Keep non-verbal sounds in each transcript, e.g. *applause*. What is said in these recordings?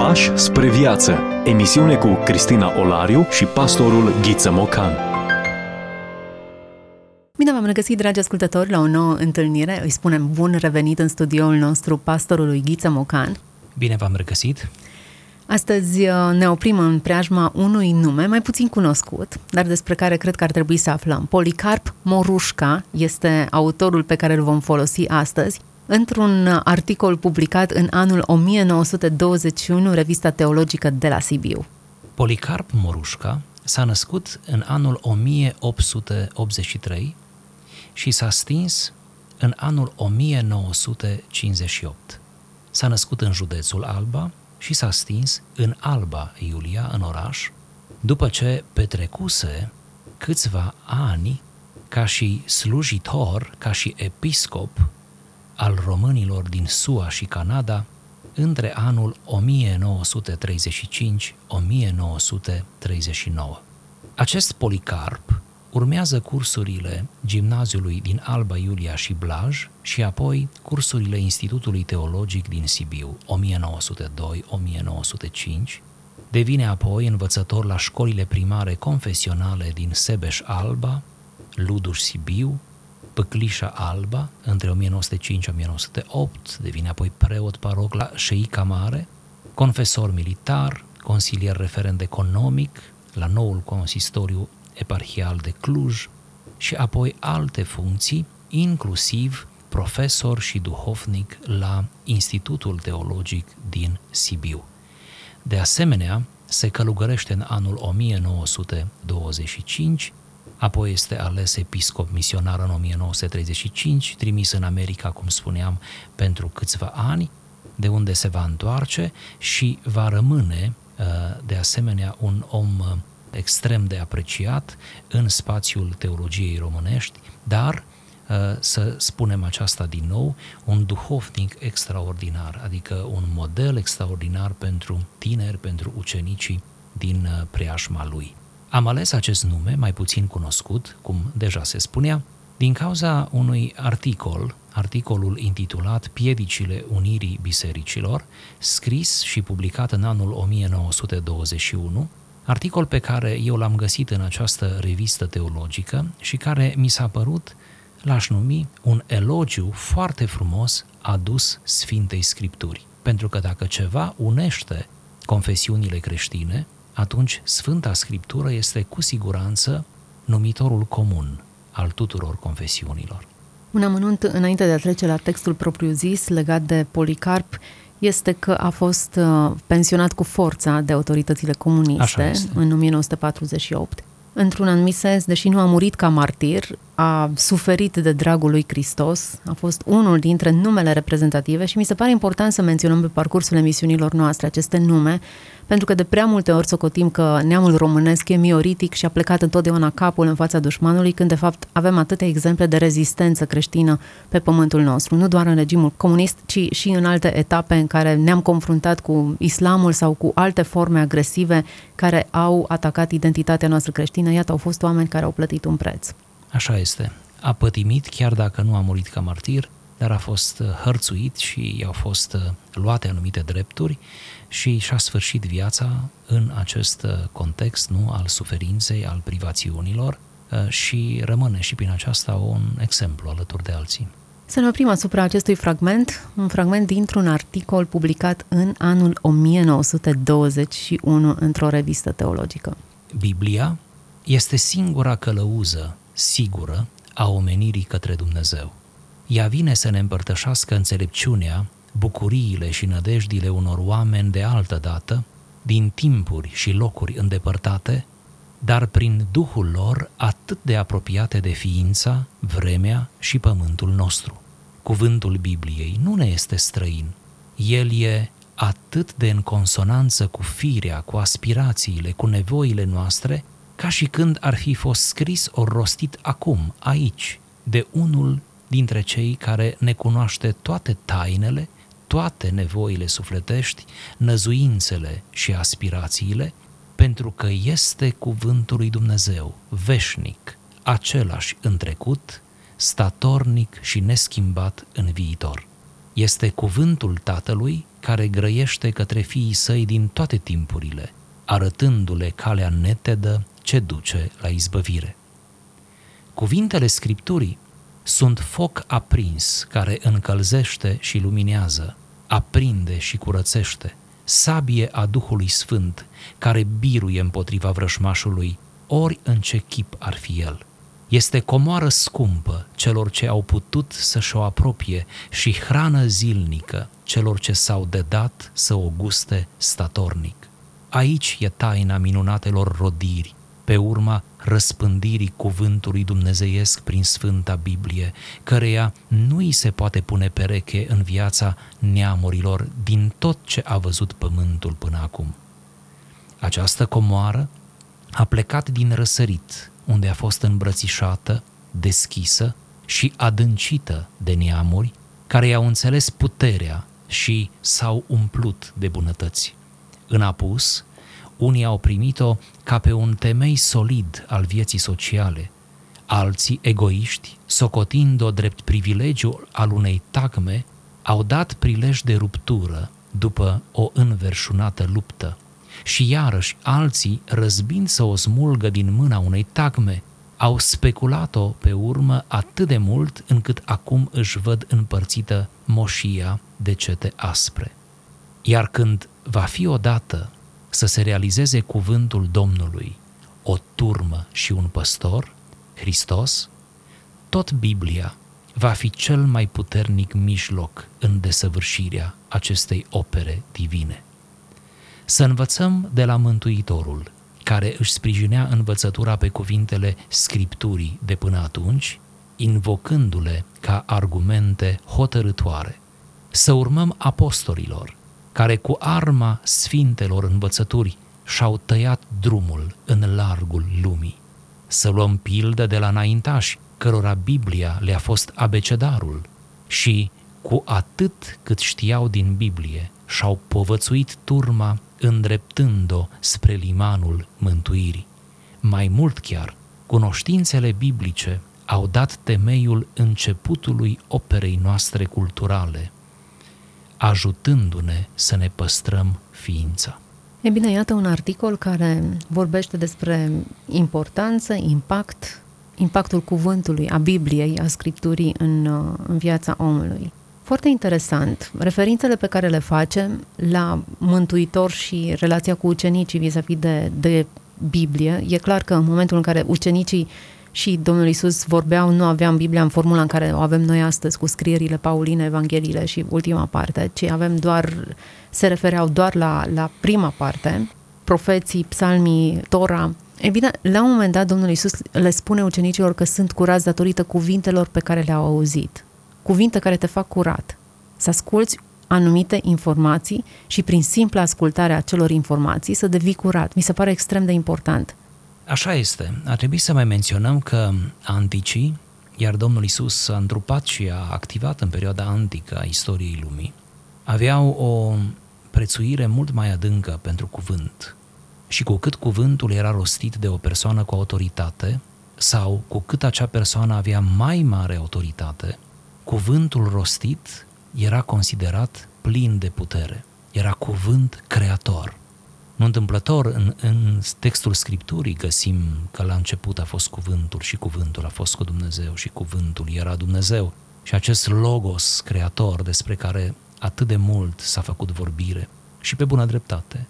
Pași spre viață. Emisiune cu Cristina Olariu și pastorul Ghiță Mocan. Bine v-am regăsit, dragi ascultători, la o nouă întâlnire. Îi spunem bun revenit în studioul nostru pastorului Ghiță Mocan. Bine v-am regăsit! Astăzi uh, ne oprim în preajma unui nume mai puțin cunoscut, dar despre care cred că ar trebui să aflăm. Policarp Morușca este autorul pe care îl vom folosi astăzi într-un articol publicat în anul 1921, revista teologică de la Sibiu. Policarp Morușca s-a născut în anul 1883 și s-a stins în anul 1958. S-a născut în județul Alba și s-a stins în Alba Iulia, în oraș, după ce petrecuse câțiva ani ca și slujitor, ca și episcop al românilor din SUA și Canada între anul 1935-1939. Acest Policarp urmează cursurile gimnaziului din Alba Iulia și Blaj și apoi cursurile Institutului Teologic din Sibiu 1902-1905, devine apoi învățător la școlile primare confesionale din Sebeș Alba, Luduș Sibiu, Păclișa Alba, între 1905-1908, devine apoi preot paroc la Șeica Mare, confesor militar, consilier referent economic la noul consistoriu eparhial de Cluj și apoi alte funcții, inclusiv profesor și duhovnic la Institutul Teologic din Sibiu. De asemenea, se călugărește în anul 1925 apoi este ales episcop misionar în 1935, trimis în America, cum spuneam, pentru câțiva ani, de unde se va întoarce și va rămâne, uh, de asemenea, un om uh, extrem de apreciat în spațiul teologiei românești, dar uh, să spunem aceasta din nou, un duhovnic extraordinar, adică un model extraordinar pentru tineri, pentru ucenicii din preajma lui. Am ales acest nume, mai puțin cunoscut, cum deja se spunea, din cauza unui articol, articolul intitulat Piedicile Unirii Bisericilor, scris și publicat în anul 1921, articol pe care eu l-am găsit în această revistă teologică și care mi s-a părut, l-aș numi, un elogiu foarte frumos adus Sfintei Scripturi. Pentru că dacă ceva unește confesiunile creștine, atunci Sfânta Scriptură este cu siguranță numitorul comun al tuturor confesiunilor. Un amănunt înainte de a trece la textul propriu-zis legat de Policarp este că a fost uh, pensionat cu forța de autoritățile comuniste în 1948. Într-un anumit sens, deși nu a murit ca martir, a suferit de dragul lui Hristos, a fost unul dintre numele reprezentative și mi se pare important să menționăm pe parcursul emisiunilor noastre aceste nume, pentru că de prea multe ori socotim că neamul românesc e mioritic și a plecat întotdeauna capul în fața dușmanului, când de fapt avem atâtea exemple de rezistență creștină pe pământul nostru, nu doar în regimul comunist, ci și în alte etape în care ne-am confruntat cu islamul sau cu alte forme agresive care au atacat identitatea noastră creștină. Iată, au fost oameni care au plătit un preț. Așa este. A pătimit, chiar dacă nu a murit ca martir, dar a fost uh, hărțuit și i-au fost uh, luate anumite drepturi și și-a sfârșit viața în acest uh, context nu al suferinței, al privațiunilor și rămâne și prin aceasta un exemplu alături de alții. Să ne oprim asupra acestui fragment, un fragment dintr-un articol publicat în anul 1921 într-o revistă teologică. Biblia este singura călăuză sigură a omenirii către Dumnezeu. Ea vine să ne împărtășească înțelepciunea, bucuriile și nădejdile unor oameni de altă dată, din timpuri și locuri îndepărtate, dar prin Duhul lor atât de apropiate de ființa, vremea și pământul nostru. Cuvântul Bibliei nu ne este străin. El e atât de în consonanță cu firea, cu aspirațiile, cu nevoile noastre, ca și când ar fi fost scris ori rostit acum, aici, de unul dintre cei care ne cunoaște toate tainele, toate nevoile sufletești, năzuințele și aspirațiile, pentru că este cuvântul lui Dumnezeu, veșnic, același în trecut, statornic și neschimbat în viitor. Este cuvântul Tatălui care grăiește către fiii săi din toate timpurile, arătându-le calea netedă ce duce la izbăvire. Cuvintele Scripturii sunt foc aprins care încălzește și luminează, aprinde și curățește, sabie a Duhului Sfânt care biruie împotriva vrășmașului, ori în ce chip ar fi el. Este comoară scumpă celor ce au putut să-și o apropie și hrană zilnică celor ce s-au dedat să o guste statornic. Aici e taina minunatelor rodiri, pe urma răspândirii cuvântului dumnezeiesc prin Sfânta Biblie, căreia nu îi se poate pune pereche în viața neamurilor din tot ce a văzut pământul până acum. Această comoară a plecat din răsărit, unde a fost îmbrățișată, deschisă și adâncită de neamuri care i-au înțeles puterea și s-au umplut de bunătăți. În apus, unii au primit-o ca pe un temei solid al vieții sociale, alții egoiști, socotind-o drept privilegiu al unei tagme, au dat prilej de ruptură după o înverșunată luptă și iarăși alții, răzbind să o smulgă din mâna unei tagme, au speculat-o pe urmă atât de mult încât acum își văd împărțită moșia de cete aspre. Iar când va fi odată să se realizeze cuvântul Domnului, o turmă și un păstor, Hristos, tot Biblia va fi cel mai puternic mijloc în desăvârșirea acestei opere divine. Să învățăm de la Mântuitorul, care își sprijinea învățătura pe cuvintele Scripturii de până atunci, invocându-le ca argumente hotărătoare. Să urmăm apostolilor, care cu arma sfintelor învățături și-au tăiat drumul în largul lumii. Să luăm pildă de la înaintași, cărora Biblia le-a fost abecedarul și, cu atât cât știau din Biblie, și-au povățuit turma îndreptând-o spre limanul mântuirii. Mai mult chiar, cunoștințele biblice au dat temeiul începutului operei noastre culturale, ajutându-ne să ne păstrăm ființa. E bine, iată un articol care vorbește despre importanță, impact, impactul cuvântului, a Bibliei, a Scripturii în, în viața omului. Foarte interesant. Referințele pe care le facem la Mântuitor și relația cu ucenicii vis-a-vis de, de Biblie, e clar că în momentul în care ucenicii și Domnul Isus vorbeau, nu aveam Biblia în formula în care o avem noi astăzi, cu scrierile pauline, evangheliile și ultima parte, ci avem doar, se refereau doar la, la prima parte, profeții, psalmii, Tora. E bine, la un moment dat Domnul Isus le spune ucenicilor că sunt curați datorită cuvintelor pe care le-au auzit. Cuvinte care te fac curat. Să asculți anumite informații și prin simpla ascultare a acelor informații să devii curat. Mi se pare extrem de important. Așa este. Ar trebui să mai menționăm că anticii, iar Domnul Isus a întrupat și a activat în perioada antică a istoriei lumii, aveau o prețuire mult mai adâncă pentru cuvânt. Și cu cât cuvântul era rostit de o persoană cu autoritate, sau cu cât acea persoană avea mai mare autoritate, cuvântul rostit era considerat plin de putere. Era cuvânt creator. Nu întâmplător, în, în textul Scripturii găsim că la început a fost cuvântul și cuvântul a fost cu Dumnezeu și cuvântul era Dumnezeu. Și acest logos creator despre care atât de mult s-a făcut vorbire și pe bună dreptate,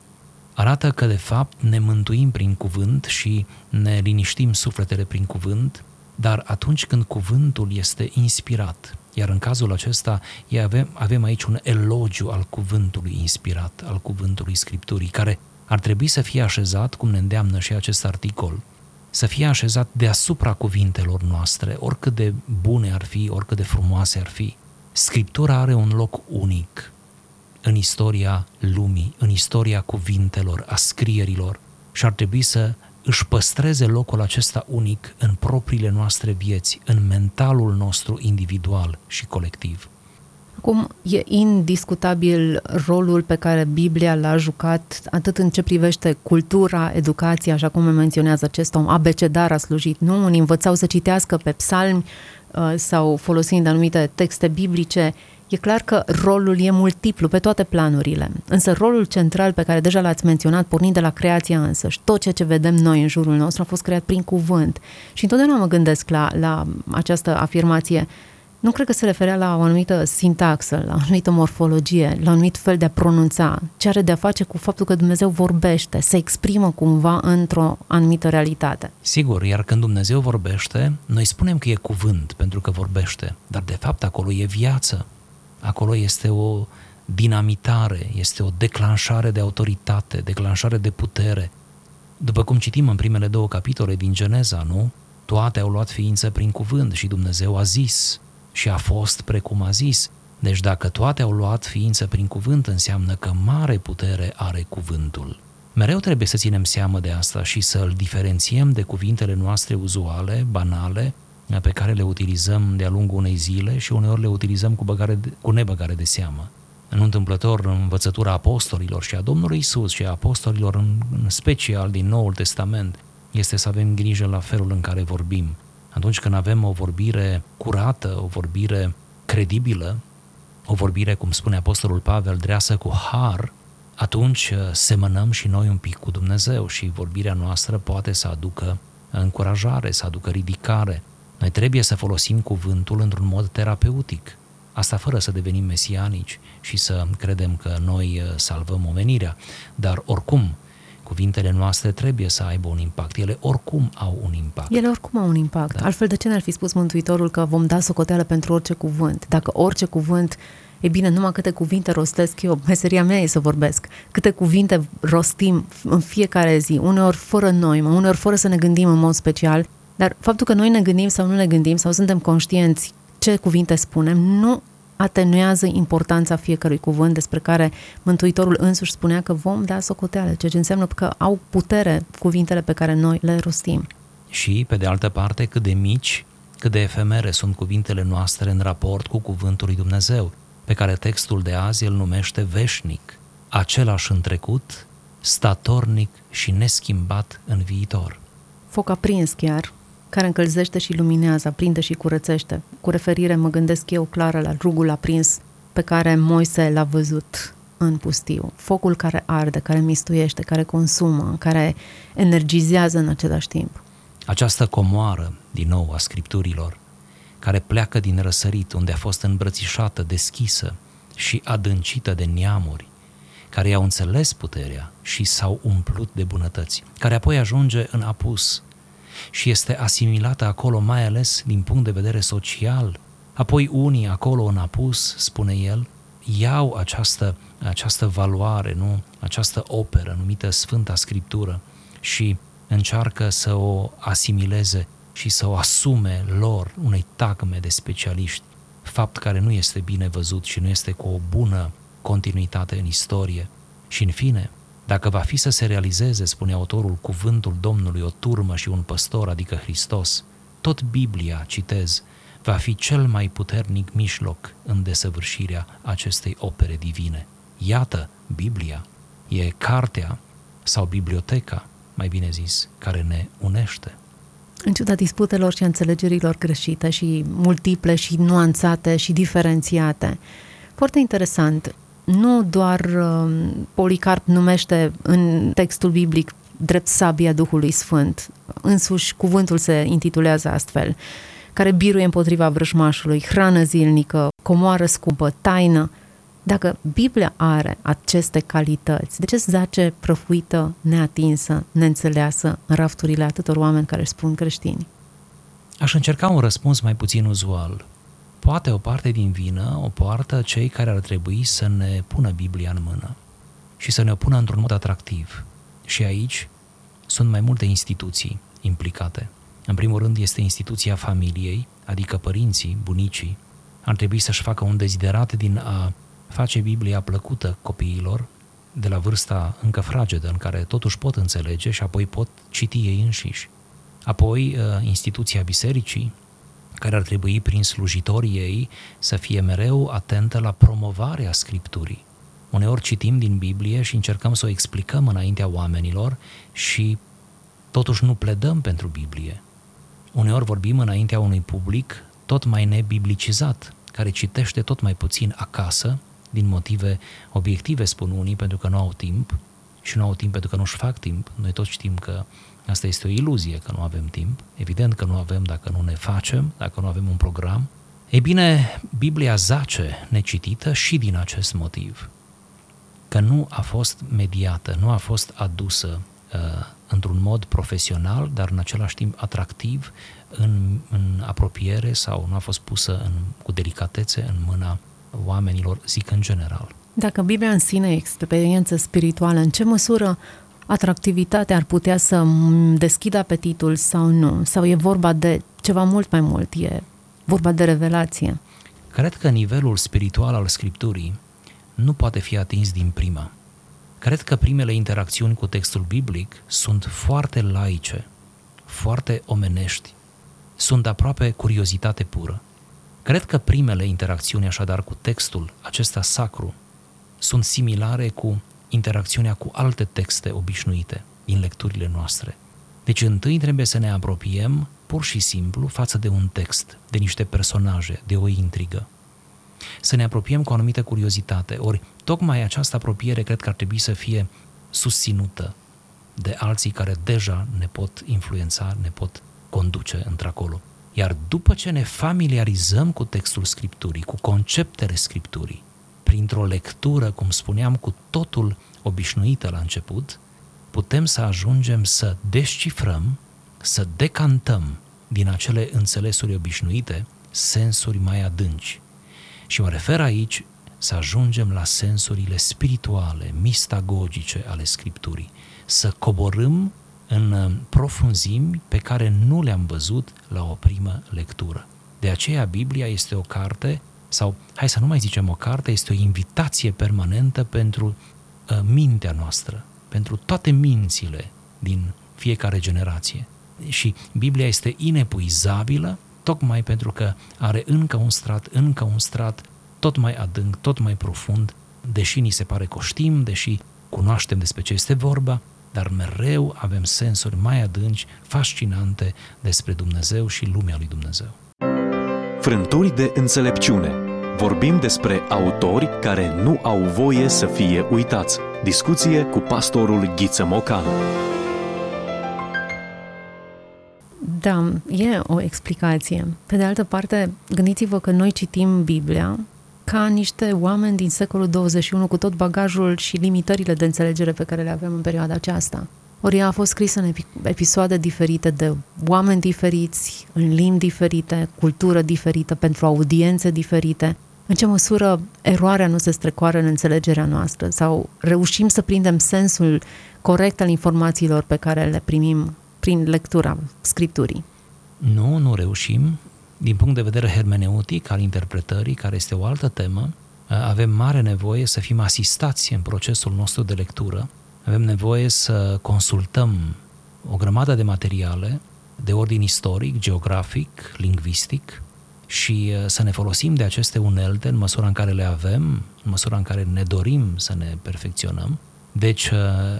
arată că de fapt ne mântuim prin cuvânt și ne liniștim sufletele prin cuvânt, dar atunci când cuvântul este inspirat, iar în cazul acesta avem, avem aici un elogiu al cuvântului inspirat, al cuvântului Scripturii, care ar trebui să fie așezat, cum ne îndeamnă și acest articol, să fie așezat deasupra cuvintelor noastre, oricât de bune ar fi, oricât de frumoase ar fi. Scriptura are un loc unic în istoria lumii, în istoria cuvintelor, a scrierilor și ar trebui să își păstreze locul acesta unic în propriile noastre vieți, în mentalul nostru individual și colectiv. Acum, e indiscutabil rolul pe care Biblia l-a jucat atât în ce privește cultura, educația, așa cum menționează acest om, abecedar a slujit, nu? Unii învățau să citească pe psalmi uh, sau folosind anumite texte biblice, E clar că rolul e multiplu pe toate planurile, însă rolul central pe care deja l-ați menționat, pornind de la creația însăși, tot ceea ce vedem noi în jurul nostru a fost creat prin cuvânt. Și întotdeauna mă gândesc la, la această afirmație, nu cred că se referea la o anumită sintaxă, la o anumită morfologie, la un anumit fel de a pronunța, ce are de a face cu faptul că Dumnezeu vorbește, se exprimă cumva într-o anumită realitate. Sigur, iar când Dumnezeu vorbește, noi spunem că e cuvânt pentru că vorbește, dar de fapt acolo e viață, acolo este o dinamitare, este o declanșare de autoritate, declanșare de putere. După cum citim în primele două capitole din Geneza, nu? Toate au luat ființă prin cuvânt și Dumnezeu a zis și a fost precum a zis. Deci dacă toate au luat ființă prin cuvânt, înseamnă că mare putere are cuvântul. Mereu trebuie să ținem seamă de asta și să îl diferențiem de cuvintele noastre uzuale, banale, pe care le utilizăm de-a lungul unei zile și uneori le utilizăm cu, băgare de, cu nebăgare de seamă. În întâmplător, învățătura apostolilor și a Domnului Isus și a apostolilor în, în special din Noul Testament este să avem grijă la felul în care vorbim. Atunci când avem o vorbire curată, o vorbire credibilă, o vorbire, cum spune Apostolul Pavel, dreasă cu har, atunci uh, semănăm și noi un pic cu Dumnezeu și vorbirea noastră poate să aducă încurajare, să aducă ridicare, noi trebuie să folosim cuvântul într-un mod terapeutic. Asta fără să devenim mesianici și să credem că noi uh, salvăm omenirea. Dar oricum, cuvintele noastre trebuie să aibă un impact. Ele oricum au un impact. Ele oricum au un impact. Da. Altfel, de ce ne-ar fi spus Mântuitorul că vom da socoteală pentru orice cuvânt? Dacă orice cuvânt E bine, numai câte cuvinte rostesc eu, meseria mea e să vorbesc. Câte cuvinte rostim în fiecare zi, uneori fără noi, uneori fără să ne gândim în mod special, dar faptul că noi ne gândim sau nu ne gândim sau suntem conștienți ce cuvinte spunem, nu atenuează importanța fiecărui cuvânt despre care Mântuitorul însuși spunea că vom da socoteală, ceea ce înseamnă că au putere cuvintele pe care noi le rostim. Și, pe de altă parte, cât de mici, cât de efemere sunt cuvintele noastre în raport cu cuvântul lui Dumnezeu, pe care textul de azi îl numește veșnic, același în trecut, statornic și neschimbat în viitor. Foc aprins chiar, care încălzește și luminează, aprinde și curățește. Cu referire mă gândesc eu clară la rugul aprins pe care Moise l-a văzut în pustiu. Focul care arde, care mistuiește, care consumă, care energizează în același timp. Această comoară, din nou, a scripturilor, care pleacă din răsărit, unde a fost îmbrățișată, deschisă și adâncită de neamuri, care i-au înțeles puterea și s-au umplut de bunătăți, care apoi ajunge în apus, și este asimilată acolo mai ales din punct de vedere social. Apoi unii acolo în apus, spune el, iau această, această valoare, nu? această operă numită Sfânta Scriptură și încearcă să o asimileze și să o asume lor unei tagme de specialiști, fapt care nu este bine văzut și nu este cu o bună continuitate în istorie. Și în fine, dacă va fi să se realizeze, spune autorul, cuvântul Domnului, o turmă și un păstor, adică Hristos, tot Biblia, citez, va fi cel mai puternic mijloc în desăvârșirea acestei opere divine. Iată, Biblia e cartea sau biblioteca, mai bine zis, care ne unește. În ciuda disputelor și înțelegerilor greșite și multiple și nuanțate și diferențiate, foarte interesant, nu doar uh, Policarp numește în textul biblic drept sabia Duhului Sfânt, însuși cuvântul se intitulează astfel, care biruie împotriva vrăjmașului, hrană zilnică, comoară scumpă, taină. Dacă Biblia are aceste calități, de ce zace prăfuită, neatinsă, neînțeleasă în rafturile atâtor oameni care își spun creștini? Aș încerca un răspuns mai puțin uzual poate o parte din vină o poartă cei care ar trebui să ne pună Biblia în mână și să ne o pună într-un mod atractiv. Și aici sunt mai multe instituții implicate. În primul rând este instituția familiei, adică părinții, bunicii, ar trebui să-și facă un deziderat din a face Biblia plăcută copiilor de la vârsta încă fragedă, în care totuși pot înțelege și apoi pot citi ei înșiși. Apoi, uh, instituția bisericii, care ar trebui prin slujitorii ei să fie mereu atentă la promovarea Scripturii. Uneori citim din Biblie și încercăm să o explicăm înaintea oamenilor și totuși nu pledăm pentru Biblie. Uneori vorbim înaintea unui public tot mai nebiblicizat, care citește tot mai puțin acasă, din motive obiective, spun unii, pentru că nu au timp și nu au timp pentru că nu-și fac timp. Noi toți știm că asta este o iluzie, că nu avem timp. Evident că nu avem dacă nu ne facem, dacă nu avem un program. Ei bine, Biblia zace necitită și din acest motiv, că nu a fost mediată, nu a fost adusă uh, într-un mod profesional, dar în același timp atractiv, în, în apropiere sau nu a fost pusă în, cu delicatețe în mâna oamenilor, zic în general. Dacă Biblia în sine e experiență spirituală, în ce măsură atractivitatea ar putea să deschidă apetitul sau nu? Sau e vorba de ceva mult mai mult? E vorba de revelație? Cred că nivelul spiritual al Scripturii nu poate fi atins din prima. Cred că primele interacțiuni cu textul biblic sunt foarte laice, foarte omenești, sunt aproape curiozitate pură. Cred că primele interacțiuni așadar cu textul acesta sacru sunt similare cu interacțiunea cu alte texte obișnuite din lecturile noastre. Deci întâi trebuie să ne apropiem pur și simplu față de un text, de niște personaje, de o intrigă. Să ne apropiem cu o anumită curiozitate. Ori tocmai această apropiere cred că ar trebui să fie susținută de alții care deja ne pot influența, ne pot conduce într-acolo. Iar după ce ne familiarizăm cu textul Scripturii, cu conceptele Scripturii, printr-o lectură, cum spuneam, cu totul obișnuită la început, putem să ajungem să descifrăm, să decantăm din acele înțelesuri obișnuite sensuri mai adânci. Și mă refer aici să ajungem la sensurile spirituale, mistagogice ale Scripturii, să coborâm în uh, profunzimi pe care nu le-am văzut la o primă lectură. De aceea Biblia este o carte, sau hai să nu mai zicem o carte, este o invitație permanentă pentru uh, mintea noastră, pentru toate mințile din fiecare generație. Și Biblia este inepuizabilă tocmai pentru că are încă un strat, încă un strat tot mai adânc, tot mai profund, deși ni se pare că știm, deși cunoaștem despre ce este vorba, dar mereu avem sensuri mai adânci, fascinante despre Dumnezeu și lumea lui Dumnezeu. Frânturi de înțelepciune. Vorbim despre autori care nu au voie să fie uitați. Discuție cu pastorul Ghiță Mocan. Da, e o explicație. Pe de altă parte, gândiți-vă că noi citim Biblia ca niște oameni din secolul 21 cu tot bagajul și limitările de înțelegere pe care le avem în perioada aceasta. Ori ea a fost scrisă în episoade diferite de oameni diferiți, în limbi diferite, cultură diferită, pentru audiențe diferite. În ce măsură eroarea nu se strecoară în înțelegerea noastră sau reușim să prindem sensul corect al informațiilor pe care le primim prin lectura scripturii? Nu, nu reușim din punct de vedere hermeneutic al interpretării, care este o altă temă, avem mare nevoie să fim asistați în procesul nostru de lectură, avem nevoie să consultăm o grămadă de materiale de ordin istoric, geografic, lingvistic și uh, să ne folosim de aceste unelte în măsura în care le avem, în măsura în care ne dorim să ne perfecționăm. Deci, uh,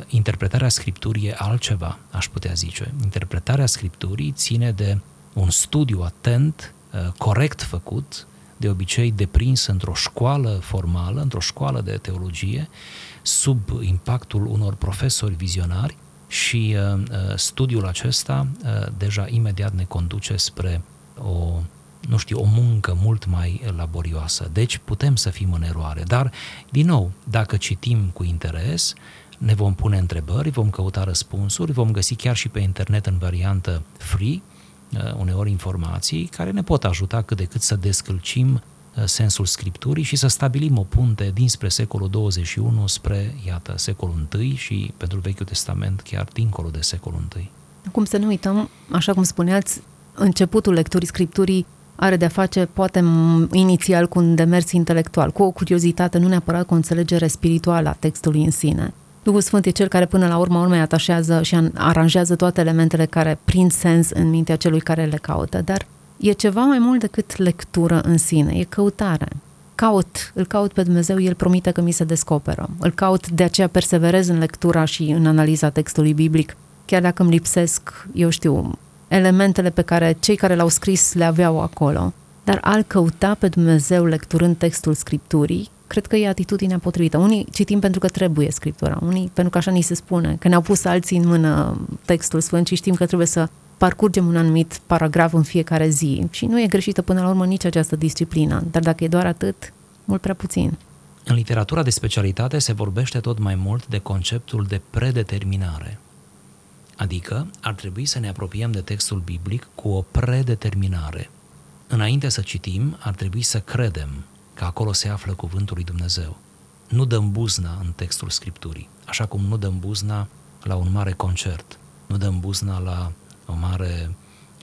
interpretarea Scripturii e altceva, aș putea zice. Interpretarea Scripturii ține de un studiu atent, uh, corect făcut, de obicei deprins într-o școală formală, într-o școală de teologie, sub impactul unor profesori vizionari și uh, uh, studiul acesta deja imediat ne conduce spre o nu știu, o muncă mult mai laborioasă. Deci putem să fim în eroare. Dar, din nou, dacă citim cu interes, ne vom pune întrebări, vom căuta răspunsuri, vom găsi chiar și pe internet în variantă free Uh, uneori informații care ne pot ajuta cât de cât să descălcim uh, sensul Scripturii și să stabilim o punte dinspre secolul 21 spre, iată, secolul I și pentru Vechiul Testament chiar dincolo de secolul I. Cum să nu uităm, așa cum spuneați, începutul lecturii Scripturii are de-a face, poate, inițial cu un demers intelectual, cu o curiozitate, nu neapărat cu o înțelegere spirituală a textului în sine. Duhul Sfânt e cel care până la urmă urmei atașează și aranjează toate elementele care prind sens în mintea celui care le caută, dar e ceva mai mult decât lectură în sine, e căutare. Caut, îl caut pe Dumnezeu, El promite că mi se descoperă. Îl caut, de aceea perseverez în lectura și în analiza textului biblic, chiar dacă îmi lipsesc, eu știu, elementele pe care cei care l-au scris le aveau acolo. Dar al căuta pe Dumnezeu lecturând textul Scripturii, cred că e atitudinea potrivită. Unii citim pentru că trebuie Scriptura, unii pentru că așa ni se spune, că ne-au pus alții în mână textul Sfânt și știm că trebuie să parcurgem un anumit paragraf în fiecare zi. Și nu e greșită până la urmă nici această disciplină, dar dacă e doar atât, mult prea puțin. În literatura de specialitate se vorbește tot mai mult de conceptul de predeterminare. Adică ar trebui să ne apropiem de textul biblic cu o predeterminare. Înainte să citim, ar trebui să credem că acolo se află cuvântul lui Dumnezeu. Nu dăm buzna în textul Scripturii, așa cum nu dăm buzna la un mare concert, nu dăm buzna la o mare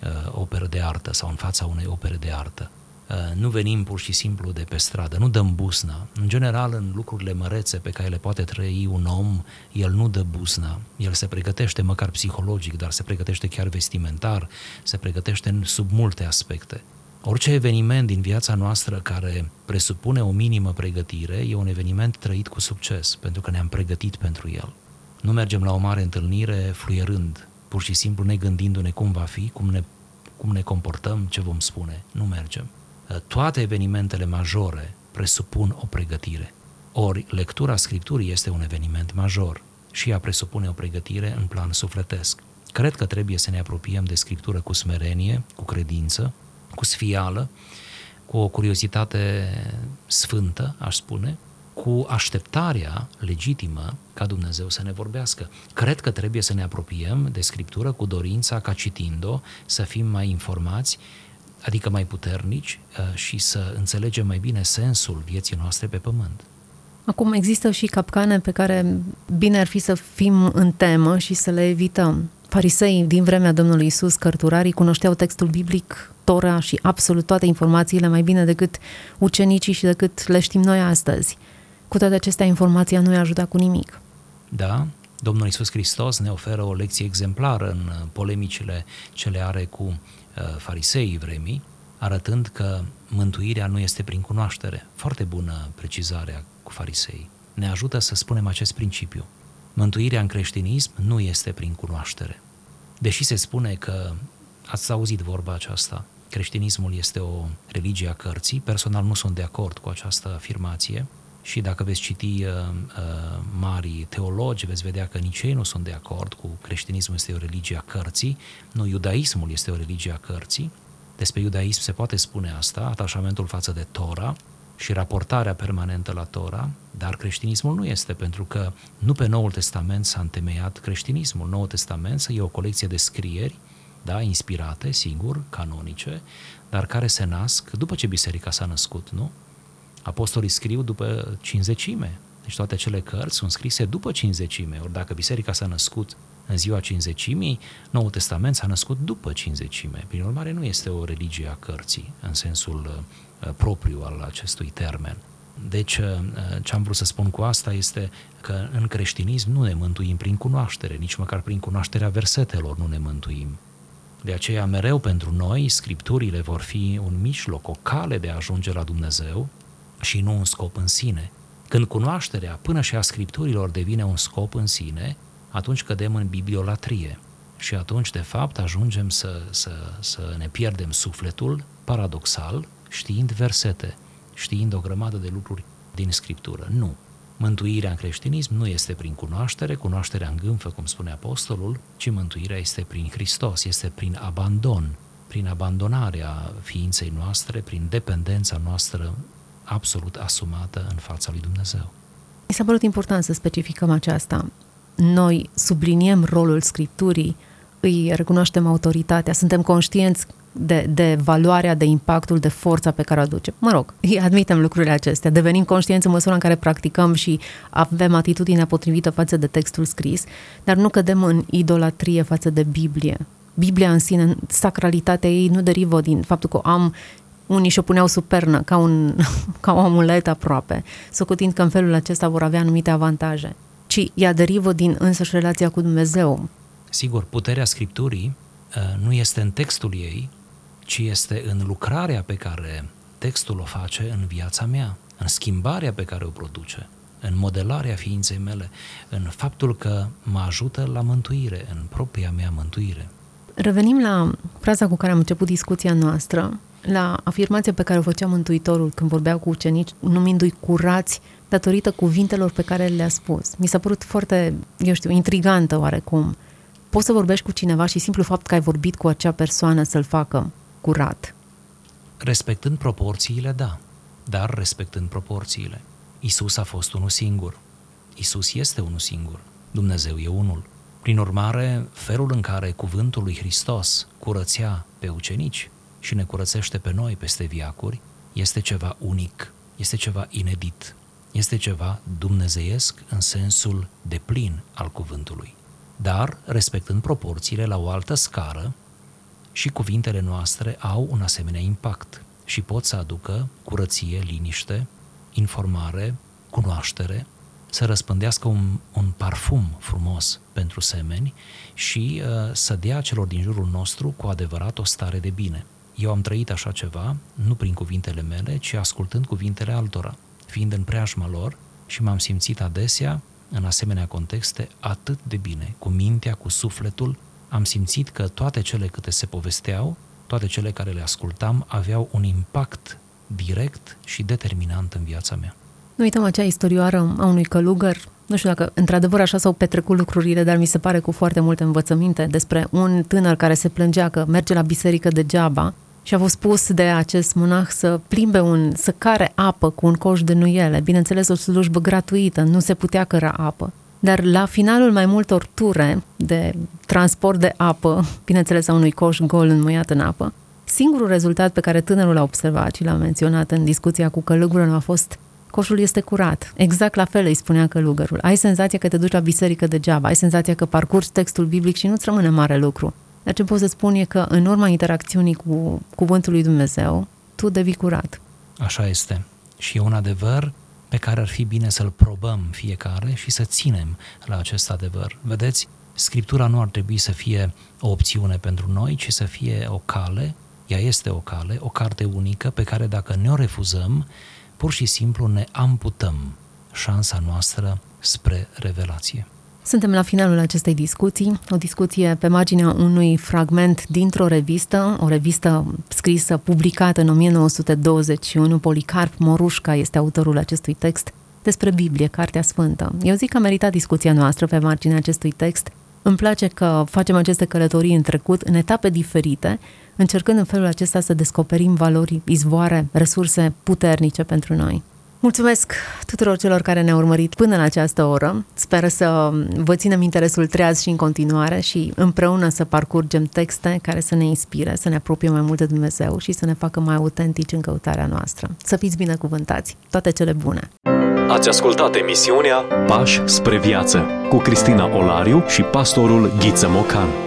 uh, operă de artă sau în fața unei opere de artă. Uh, nu venim pur și simplu de pe stradă, nu dăm busna. În general, în lucrurile mărețe pe care le poate trăi un om, el nu dă busna. El se pregătește măcar psihologic, dar se pregătește chiar vestimentar, se pregătește sub multe aspecte. Orice eveniment din viața noastră care presupune o minimă pregătire e un eveniment trăit cu succes, pentru că ne-am pregătit pentru el. Nu mergem la o mare întâlnire fluierând, pur și simplu ne gândindu-ne cum va fi, cum ne, cum ne comportăm, ce vom spune. Nu mergem. Toate evenimentele majore presupun o pregătire. Ori lectura Scripturii este un eveniment major și ea presupune o pregătire în plan sufletesc. Cred că trebuie să ne apropiem de Scriptură cu smerenie, cu credință, cu sfială, cu o curiozitate sfântă, aș spune, cu așteptarea legitimă ca Dumnezeu să ne vorbească. Cred că trebuie să ne apropiem de Scriptură cu dorința ca citind-o să fim mai informați, adică mai puternici uh, și să înțelegem mai bine sensul vieții noastre pe pământ. Acum există și capcane pe care bine ar fi să fim în temă și să le evităm. Farisei din vremea Domnului Isus, cărturarii, cunoșteau textul biblic, Tora și absolut toate informațiile mai bine decât ucenicii și decât le știm noi astăzi. Cu toate acestea, informația nu i-a ajutat cu nimic. Da, Domnul Isus Hristos ne oferă o lecție exemplară în polemicile ce le are cu uh, fariseii vremii, arătând că mântuirea nu este prin cunoaștere. Foarte bună precizarea cu farisei. Ne ajută să spunem acest principiu. Mântuirea în creștinism nu este prin cunoaștere. Deși se spune că ați auzit vorba aceasta, creștinismul este o religie a cărții, personal nu sunt de acord cu această afirmație, și dacă veți citi uh, uh, mari teologi, veți vedea că nici ei nu sunt de acord cu creștinismul este o religie a cărții, nu, iudaismul este o religie a cărții. Despre iudaism se poate spune asta, atașamentul față de Tora și raportarea permanentă la Tora, dar creștinismul nu este, pentru că nu pe Noul Testament s-a întemeiat creștinismul. Noul Testament e o colecție de scrieri, da, inspirate, sigur, canonice, dar care se nasc după ce biserica s-a născut, nu? Apostolii scriu după cinzecime, deci toate cele cărți sunt scrise după cinzecime, ori dacă biserica s-a născut în ziua cinzecimii, Noul Testament s-a născut după cinzecime. Prin urmare, nu este o religie a cărții, în sensul uh, propriu al acestui termen. Deci, uh, ce am vrut să spun cu asta este că în creștinism nu ne mântuim prin cunoaștere, nici măcar prin cunoașterea versetelor nu ne mântuim. De aceea, mereu pentru noi, scripturile vor fi un mijloc, o cale de a ajunge la Dumnezeu, și nu un scop în sine. Când cunoașterea până și a scripturilor devine un scop în sine, atunci cădem în bibliolatrie și atunci, de fapt, ajungem să, să, să ne pierdem sufletul, paradoxal, știind versete, știind o grămadă de lucruri din Scriptură. Nu. Mântuirea în creștinism nu este prin cunoaștere, cunoașterea îngânfă, cum spune apostolul, ci mântuirea este prin Hristos, este prin abandon, prin abandonarea ființei noastre, prin dependența noastră absolut asumată în fața lui Dumnezeu. Mi s-a părut important să specificăm aceasta. Noi subliniem rolul Scripturii, îi recunoaștem autoritatea, suntem conștienți de, de valoarea, de impactul, de forța pe care o aduce. Mă rog, îi admitem lucrurile acestea, devenim conștienți în măsura în care practicăm și avem atitudinea potrivită față de textul scris, dar nu cădem în idolatrie față de Biblie. Biblia în sine, sacralitatea ei nu derivă din faptul că am unii și-o puneau sub pernă, ca, un, *laughs* ca o amulet aproape, socotind că în felul acesta vor avea anumite avantaje, ci ea derivă din însăși relația cu Dumnezeu. Sigur, puterea Scripturii uh, nu este în textul ei, ci este în lucrarea pe care textul o face în viața mea, în schimbarea pe care o produce, în modelarea ființei mele, în faptul că mă ajută la mântuire, în propria mea mântuire. Revenim la fraza cu care am început discuția noastră la afirmația pe care o făcea Mântuitorul când vorbea cu ucenici, numindu-i curați datorită cuvintelor pe care le-a spus. Mi s-a părut foarte, eu știu, intrigantă oarecum. Poți să vorbești cu cineva și simplu fapt că ai vorbit cu acea persoană să-l facă curat. Respectând proporțiile, da, dar respectând proporțiile. Isus a fost unul singur. Isus este unul singur. Dumnezeu e unul. Prin urmare, felul în care cuvântul lui Hristos curățea pe ucenici și ne curățește pe noi peste viacuri, este ceva unic, este ceva inedit, este ceva dumnezeiesc în sensul de plin al cuvântului. Dar, respectând proporțiile la o altă scară, și cuvintele noastre au un asemenea impact și pot să aducă curăție, liniște, informare, cunoaștere, să răspândească un, un parfum frumos pentru semeni și uh, să dea celor din jurul nostru cu adevărat o stare de bine. Eu am trăit așa ceva, nu prin cuvintele mele, ci ascultând cuvintele altora, fiind în preajma lor și m-am simțit adesea, în asemenea contexte, atât de bine, cu mintea, cu sufletul, am simțit că toate cele câte se povesteau, toate cele care le ascultam, aveau un impact direct și determinant în viața mea. Nu uităm acea istorioară a unui călugăr, nu știu dacă într-adevăr așa s-au petrecut lucrurile, dar mi se pare cu foarte multe învățăminte despre un tânăr care se plângea că merge la biserică degeaba și a fost spus de acest monah să plimbe un, să care apă cu un coș de nuiele, bineînțeles o slujbă gratuită, nu se putea căra apă. Dar la finalul mai multor ture de transport de apă, bineînțeles a unui coș gol înmuiat în apă, singurul rezultat pe care tânărul l-a observat și l-a menționat în discuția cu călugărul a fost coșul este curat. Exact la fel îi spunea călugărul. Ai senzația că te duci la biserică degeaba, ai senzația că parcurgi textul biblic și nu-ți rămâne mare lucru. Dar ce pot să spun e că în urma interacțiunii cu cuvântul lui Dumnezeu, tu devii curat. Așa este. Și e un adevăr pe care ar fi bine să-l probăm fiecare și să ținem la acest adevăr. Vedeți, Scriptura nu ar trebui să fie o opțiune pentru noi, ci să fie o cale, ea este o cale, o carte unică pe care dacă ne-o refuzăm, pur și simplu ne amputăm șansa noastră spre revelație. Suntem la finalul acestei discuții, o discuție pe marginea unui fragment dintr-o revistă, o revistă scrisă, publicată în 1921. Policarp Morușca este autorul acestui text despre Biblie, Cartea Sfântă. Eu zic că a meritat discuția noastră pe marginea acestui text. Îmi place că facem aceste călătorii în trecut, în etape diferite, încercând în felul acesta să descoperim valori, izvoare, resurse puternice pentru noi. Mulțumesc tuturor celor care ne-au urmărit până la această oră. Sper să vă ținem interesul treaz și în continuare și împreună să parcurgem texte care să ne inspire, să ne apropie mai mult de Dumnezeu și să ne facă mai autentici în căutarea noastră. Să fiți binecuvântați! Toate cele bune! Ați ascultat emisiunea Pași spre viață cu Cristina Olariu și pastorul Ghiță Mocan.